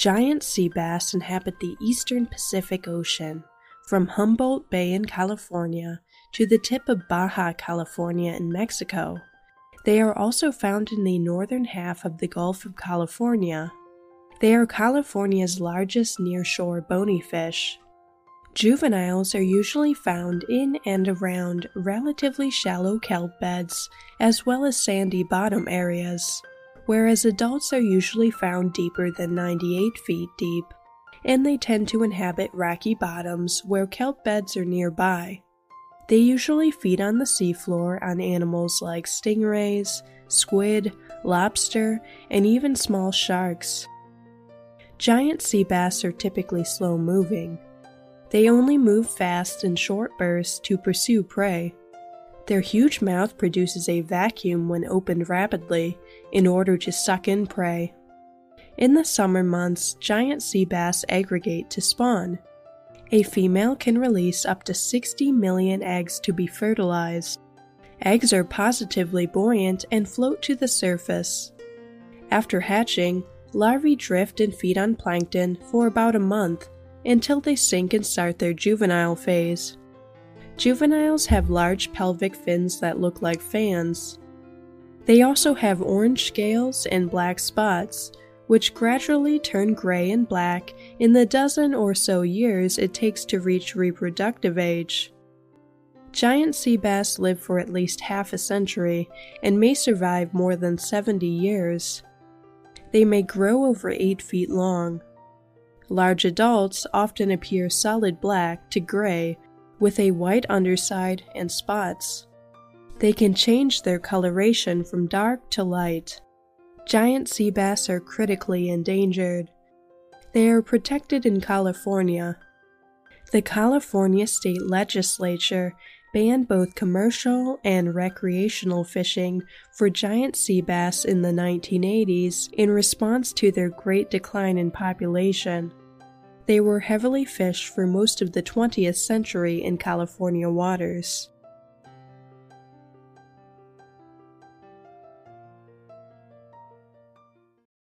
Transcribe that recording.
Giant sea bass inhabit the eastern Pacific Ocean, from Humboldt Bay in California to the tip of Baja California in Mexico. They are also found in the northern half of the Gulf of California. They are California's largest nearshore bony fish. Juveniles are usually found in and around relatively shallow kelp beds, as well as sandy bottom areas, whereas adults are usually found deeper than 98 feet deep, and they tend to inhabit rocky bottoms where kelp beds are nearby. They usually feed on the seafloor on animals like stingrays, squid, lobster, and even small sharks. Giant sea bass are typically slow moving. They only move fast in short bursts to pursue prey. Their huge mouth produces a vacuum when opened rapidly in order to suck in prey. In the summer months, giant sea bass aggregate to spawn. A female can release up to 60 million eggs to be fertilized. Eggs are positively buoyant and float to the surface. After hatching, larvae drift and feed on plankton for about a month until they sink and start their juvenile phase. Juveniles have large pelvic fins that look like fans. They also have orange scales and black spots, which gradually turn gray and black in the dozen or so years it takes to reach reproductive age. Giant sea bass live for at least half a century and may survive more than 70 years. They may grow over 8 feet long. Large adults often appear solid black to gray with a white underside and spots. They can change their coloration from dark to light. Giant sea bass are critically endangered. They are protected in California. The California state legislature banned both commercial and recreational fishing for giant sea bass in the 1980s in response to their great decline in population. They were heavily fished for most of the 20th century in California waters.